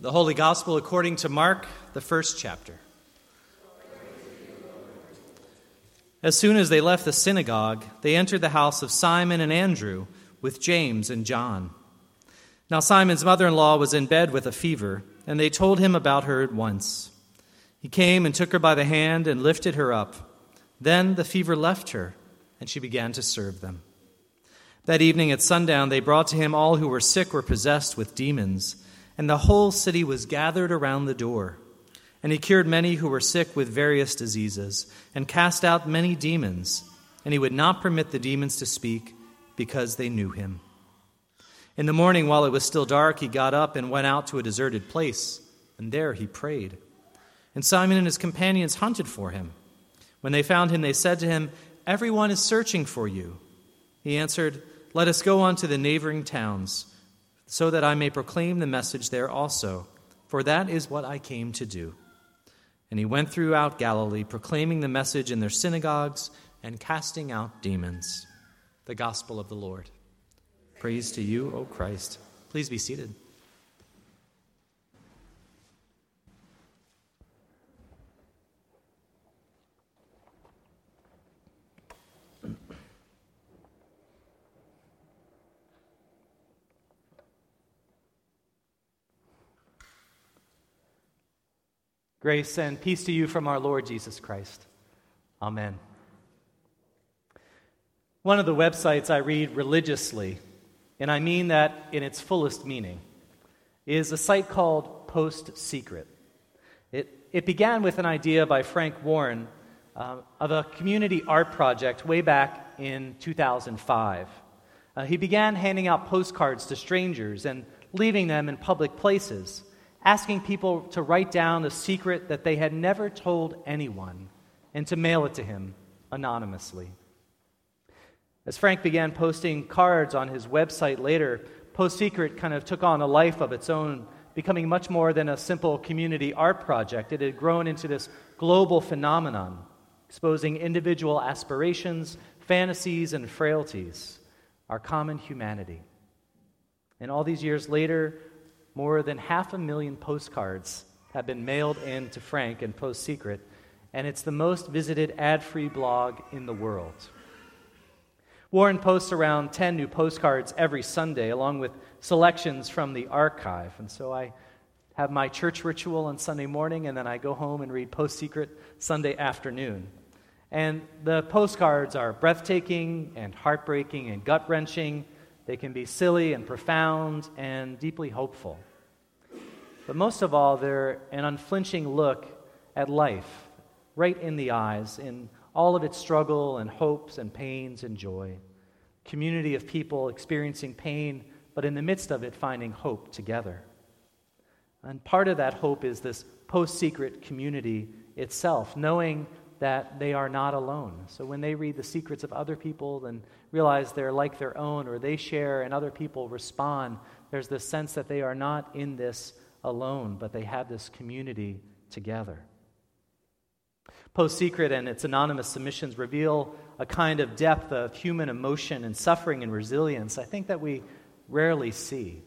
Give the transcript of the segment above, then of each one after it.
The Holy Gospel according to Mark, the first chapter. As soon as they left the synagogue, they entered the house of Simon and Andrew with James and John. Now, Simon's mother in law was in bed with a fever, and they told him about her at once. He came and took her by the hand and lifted her up. Then the fever left her, and she began to serve them. That evening at sundown, they brought to him all who were sick or possessed with demons, and the whole city was gathered around the door. And he cured many who were sick with various diseases, and cast out many demons, and he would not permit the demons to speak, because they knew him. In the morning, while it was still dark, he got up and went out to a deserted place, and there he prayed. And Simon and his companions hunted for him. When they found him, they said to him, Everyone is searching for you. He answered, Let us go on to the neighboring towns, so that I may proclaim the message there also, for that is what I came to do. And he went throughout Galilee, proclaiming the message in their synagogues and casting out demons. The gospel of the Lord. Praise to you, O Christ. Please be seated. Grace and peace to you from our Lord Jesus Christ. Amen. One of the websites I read religiously, and I mean that in its fullest meaning, is a site called Post Secret. It, it began with an idea by Frank Warren uh, of a community art project way back in 2005. Uh, he began handing out postcards to strangers and leaving them in public places asking people to write down a secret that they had never told anyone and to mail it to him anonymously. As Frank began posting cards on his website later, Post Secret kind of took on a life of its own, becoming much more than a simple community art project. It had grown into this global phenomenon, exposing individual aspirations, fantasies, and frailties, our common humanity. And all these years later, more than half a million postcards have been mailed in to Frank and Post Secret, and it's the most visited ad free blog in the world. Warren posts around 10 new postcards every Sunday, along with selections from the archive. And so I have my church ritual on Sunday morning, and then I go home and read Post Secret Sunday afternoon. And the postcards are breathtaking and heartbreaking and gut wrenching. They can be silly and profound and deeply hopeful. But most of all, they're an unflinching look at life, right in the eyes, in all of its struggle and hopes and pains and joy. Community of people experiencing pain, but in the midst of it, finding hope together. And part of that hope is this post secret community itself, knowing that they are not alone. So when they read the secrets of other people and realize they're like their own, or they share and other people respond, there's this sense that they are not in this alone, but they have this community together. Post Secret and its anonymous submissions reveal a kind of depth of human emotion and suffering and resilience I think that we rarely see.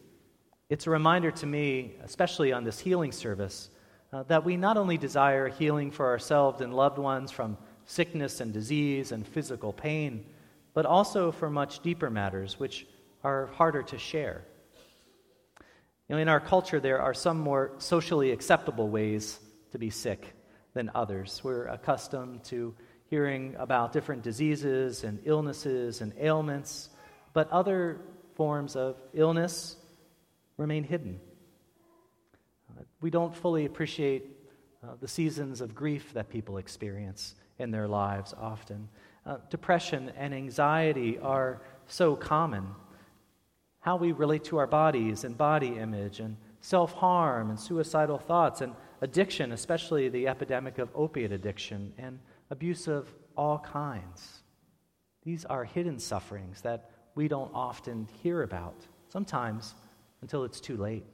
It's a reminder to me, especially on this healing service, uh, that we not only desire healing for ourselves and loved ones from sickness and disease and physical pain, but also for much deeper matters which are harder to share. You know, in our culture, there are some more socially acceptable ways to be sick than others. We're accustomed to hearing about different diseases and illnesses and ailments, but other forms of illness remain hidden. We don't fully appreciate uh, the seasons of grief that people experience in their lives often. Uh, depression and anxiety are so common how we relate to our bodies and body image and self harm and suicidal thoughts and addiction, especially the epidemic of opiate addiction and abuse of all kinds. These are hidden sufferings that we don't often hear about, sometimes until it's too late.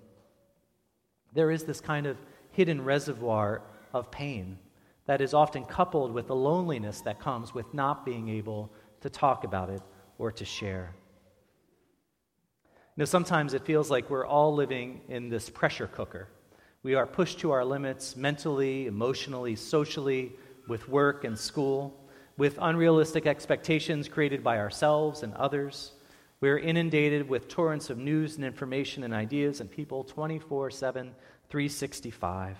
There is this kind of hidden reservoir of pain that is often coupled with the loneliness that comes with not being able to talk about it or to share know, sometimes it feels like we're all living in this pressure cooker We are pushed to our limits mentally, emotionally, socially, with work and school, with unrealistic expectations created by ourselves and others. We are inundated with torrents of news and information and ideas and people 24 7, 365.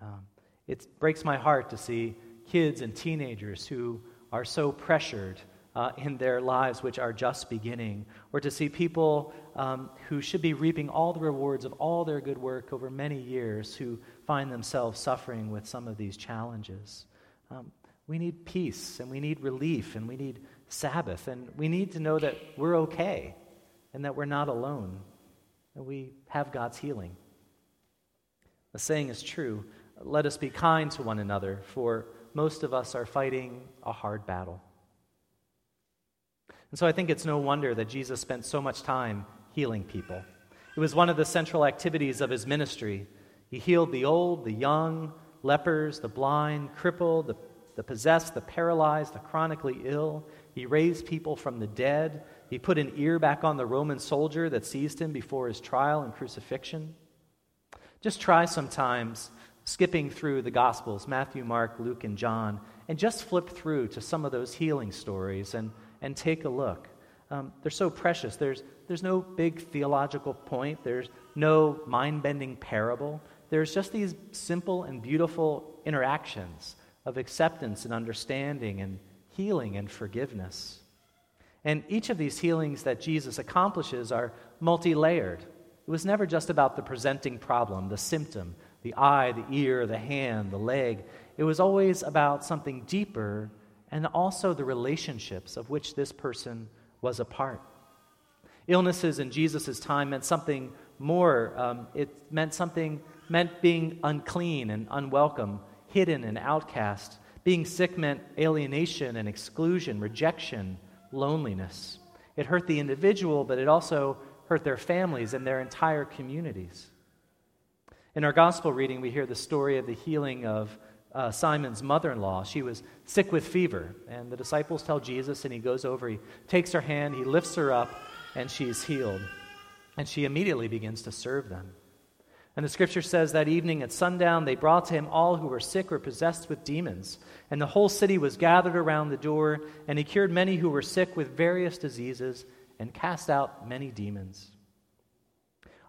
Um, it breaks my heart to see kids and teenagers who are so pressured uh, in their lives, which are just beginning, or to see people um, who should be reaping all the rewards of all their good work over many years who find themselves suffering with some of these challenges. Um, we need peace, and we need relief, and we need Sabbath, and we need to know that we're okay and that we're not alone, that we have God's healing. The saying is true let us be kind to one another, for most of us are fighting a hard battle. And so I think it's no wonder that Jesus spent so much time healing people. It was one of the central activities of his ministry. He healed the old, the young, lepers, the blind, crippled, the, the possessed, the paralyzed, the chronically ill. He raised people from the dead. He put an ear back on the Roman soldier that seized him before his trial and crucifixion. Just try sometimes skipping through the Gospels Matthew, Mark, Luke, and John and just flip through to some of those healing stories and and take a look. Um, they're so precious. There's, there's no big theological point, there's no mind bending parable. There's just these simple and beautiful interactions of acceptance and understanding and healing and forgiveness. And each of these healings that Jesus accomplishes are multi layered. It was never just about the presenting problem, the symptom, the eye, the ear, the hand, the leg. It was always about something deeper and also the relationships of which this person was a part. Illnesses in Jesus' time meant something more. Um, it meant something, meant being unclean and unwelcome, hidden and outcast. Being sick meant alienation and exclusion, rejection, loneliness. It hurt the individual, but it also hurt their families and their entire communities. In our gospel reading, we hear the story of the healing of uh, Simon's mother in law. She was sick with fever, and the disciples tell Jesus, and he goes over, he takes her hand, he lifts her up, and she's healed. And she immediately begins to serve them. And the scripture says that evening at sundown, they brought to him all who were sick or possessed with demons. And the whole city was gathered around the door, and he cured many who were sick with various diseases and cast out many demons.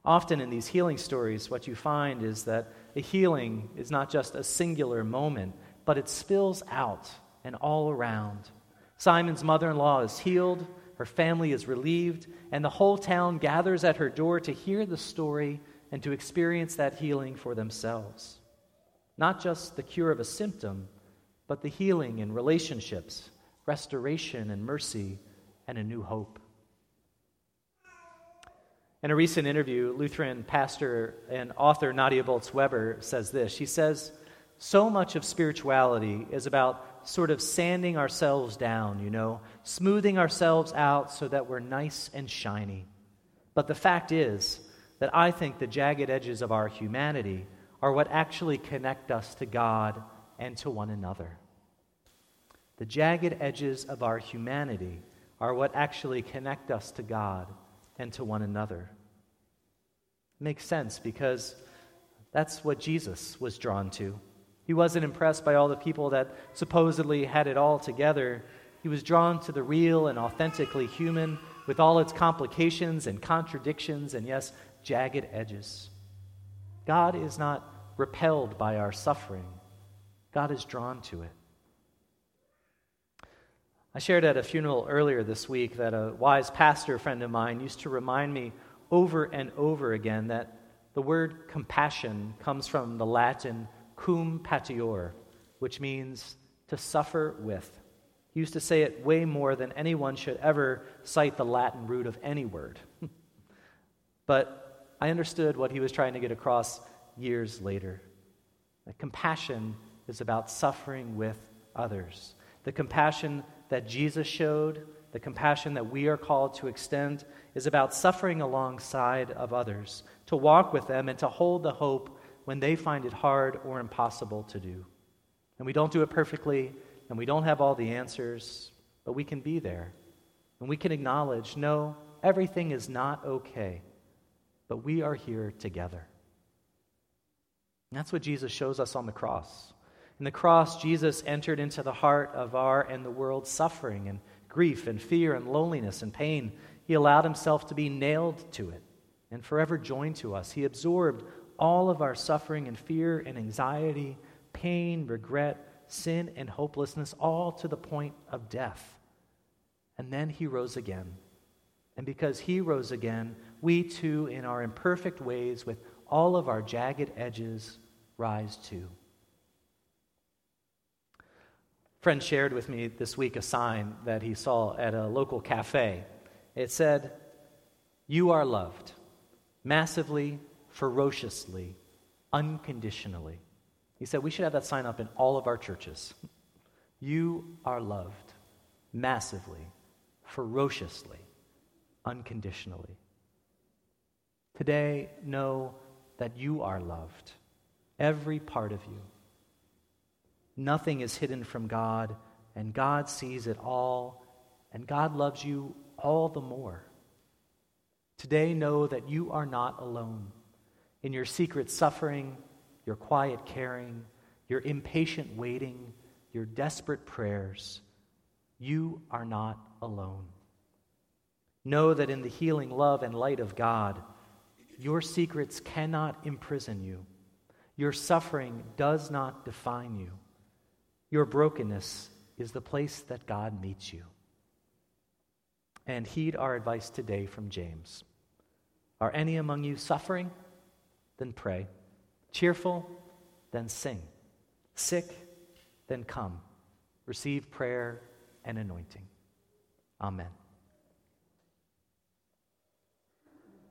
Often in these healing stories, what you find is that a healing is not just a singular moment, but it spills out and all around. Simon's mother in law is healed, her family is relieved, and the whole town gathers at her door to hear the story and to experience that healing for themselves. Not just the cure of a symptom, but the healing in relationships, restoration and mercy, and a new hope. In a recent interview, Lutheran pastor and author Nadia Bolz-Weber says this. She says, So much of spirituality is about sort of sanding ourselves down, you know, smoothing ourselves out so that we're nice and shiny. But the fact is that I think the jagged edges of our humanity are what actually connect us to God and to one another. The jagged edges of our humanity are what actually connect us to God and to one another. Makes sense because that's what Jesus was drawn to. He wasn't impressed by all the people that supposedly had it all together. He was drawn to the real and authentically human with all its complications and contradictions and, yes, jagged edges. God is not repelled by our suffering, God is drawn to it. I shared at a funeral earlier this week that a wise pastor friend of mine used to remind me over and over again that the word compassion comes from the Latin cum patior, which means to suffer with. He used to say it way more than anyone should ever cite the Latin root of any word. but I understood what he was trying to get across years later. That compassion is about suffering with others. The compassion that Jesus showed, the compassion that we are called to extend, is about suffering alongside of others, to walk with them and to hold the hope when they find it hard or impossible to do. And we don't do it perfectly, and we don't have all the answers, but we can be there. And we can acknowledge no, everything is not okay, but we are here together. that's what Jesus shows us on the cross. In the cross, Jesus entered into the heart of our and the world's suffering and grief and fear and loneliness and pain. He allowed himself to be nailed to it and forever joined to us. He absorbed all of our suffering and fear and anxiety, pain, regret, sin, and hopelessness, all to the point of death. And then he rose again. And because he rose again, we too, in our imperfect ways, with all of our jagged edges, rise too. Friend shared with me this week a sign that he saw at a local cafe. It said, You are loved, massively, ferociously, unconditionally. He said, We should have that sign up in all of our churches. You are loved, massively, ferociously, unconditionally. Today, know that you are loved, every part of you. Nothing is hidden from God, and God sees it all, and God loves you all the more. Today, know that you are not alone. In your secret suffering, your quiet caring, your impatient waiting, your desperate prayers, you are not alone. Know that in the healing love and light of God, your secrets cannot imprison you. Your suffering does not define you. Your brokenness is the place that God meets you. And heed our advice today from James. Are any among you suffering? Then pray. Cheerful? Then sing. Sick? Then come. Receive prayer and anointing. Amen.